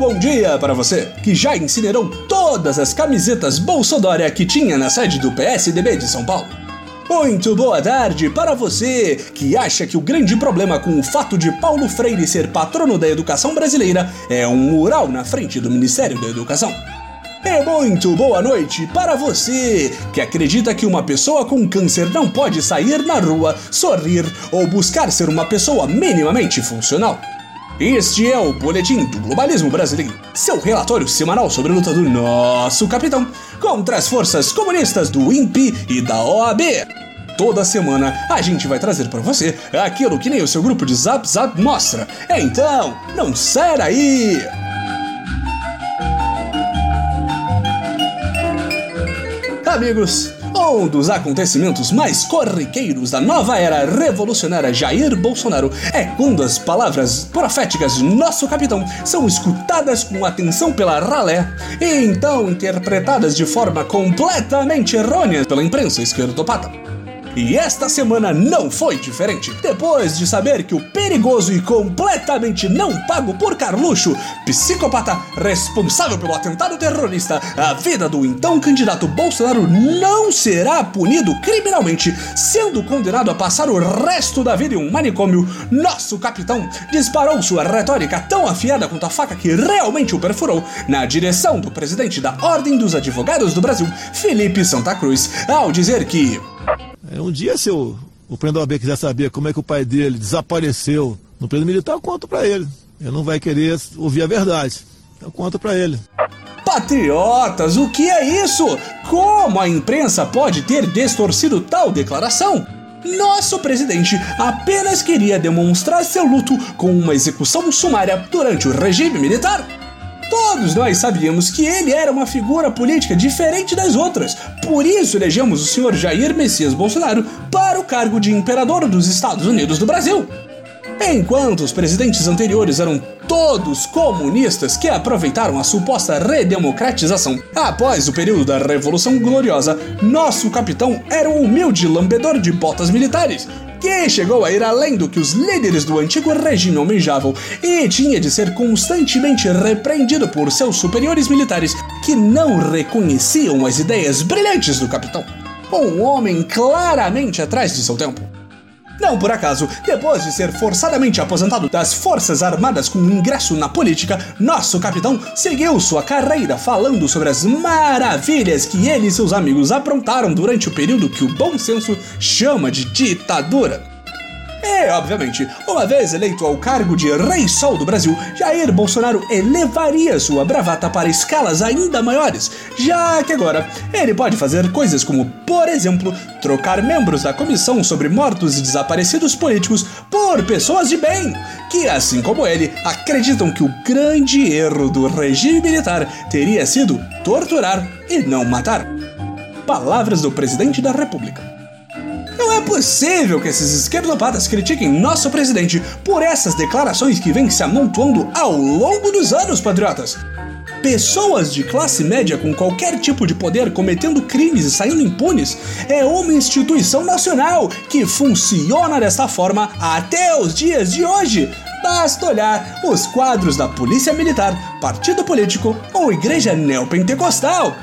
bom dia para você que já incinerou todas as camisetas Bolsodória que tinha na sede do PSDB de São Paulo. Muito boa tarde para você que acha que o grande problema com o fato de Paulo Freire ser patrono da educação brasileira é um mural na frente do Ministério da Educação. E muito boa noite para você que acredita que uma pessoa com câncer não pode sair na rua, sorrir ou buscar ser uma pessoa minimamente funcional. Este é o Boletim do Globalismo Brasileiro, seu relatório semanal sobre a luta do nosso capitão contra as forças comunistas do INPE e da OAB. Toda semana a gente vai trazer para você aquilo que nem o seu grupo de Zap Zap mostra. Então, não sai daí! Amigos, um dos acontecimentos mais corriqueiros da nova era revolucionária Jair Bolsonaro é quando as palavras proféticas de nosso capitão são escutadas com atenção pela ralé e então interpretadas de forma completamente errônea pela imprensa esquerdopata. E esta semana não foi diferente. Depois de saber que o perigoso e completamente não pago por Carluxo, psicopata responsável pelo atentado terrorista, a vida do então candidato Bolsonaro não será punido criminalmente, sendo condenado a passar o resto da vida em um manicômio, nosso capitão disparou sua retórica tão afiada quanto a faca que realmente o perfurou na direção do presidente da Ordem dos Advogados do Brasil, Felipe Santa Cruz, ao dizer que um dia, se o, o presidente da quiser saber como é que o pai dele desapareceu no preso militar, eu conto para ele. Ele não vai querer ouvir a verdade. Eu conto para ele. Patriotas, o que é isso? Como a imprensa pode ter distorcido tal declaração? Nosso presidente apenas queria demonstrar seu luto com uma execução sumária durante o regime militar. Todos nós sabíamos que ele era uma figura política diferente das outras. Por isso elegemos o senhor Jair Messias Bolsonaro para o cargo de imperador dos Estados Unidos do Brasil. Enquanto os presidentes anteriores eram todos comunistas que aproveitaram a suposta redemocratização após o período da Revolução Gloriosa, nosso capitão era um humilde lambedor de botas militares que chegou a ir além do que os líderes do antigo regime almejavam e tinha de ser constantemente repreendido por seus superiores militares que não reconheciam as ideias brilhantes do capitão. Um homem claramente atrás de seu tempo. Não por acaso, depois de ser forçadamente aposentado das Forças Armadas com ingresso na política, nosso capitão seguiu sua carreira falando sobre as maravilhas que ele e seus amigos aprontaram durante o período que o bom senso chama de ditadura. E, obviamente, uma vez eleito ao cargo de Rei Sol do Brasil, Jair Bolsonaro elevaria sua bravata para escalas ainda maiores, já que agora ele pode fazer coisas como, por exemplo, trocar membros da comissão sobre mortos e desaparecidos políticos por pessoas de bem, que, assim como ele, acreditam que o grande erro do regime militar teria sido torturar e não matar. Palavras do presidente da República. É possível que esses esquerdopatas critiquem nosso presidente por essas declarações que vêm se amontoando ao longo dos anos, patriotas. Pessoas de classe média com qualquer tipo de poder cometendo crimes e saindo impunes é uma instituição nacional que funciona dessa forma até os dias de hoje. Basta olhar os quadros da Polícia Militar, Partido Político ou Igreja Neopentecostal.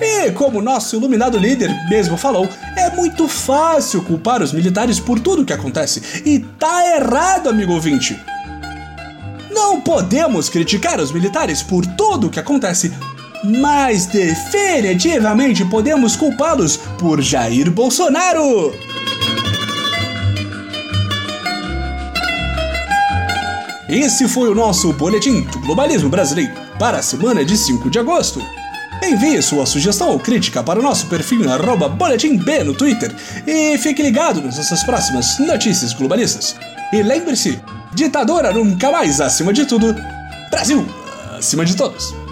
E como nosso iluminado líder mesmo falou, é muito fácil culpar os militares por tudo o que acontece. E tá errado, amigo ouvinte. Não podemos criticar os militares por tudo o que acontece, mas definitivamente podemos culpá-los por Jair Bolsonaro. Esse foi o nosso Boletim do Globalismo Brasileiro para a semana de 5 de agosto. Envie sua sugestão ou crítica para o nosso perfil arroba boletimb no Twitter e fique ligado nas nossas próximas notícias globalistas. E lembre-se, ditadura nunca mais acima de tudo, Brasil acima de todos.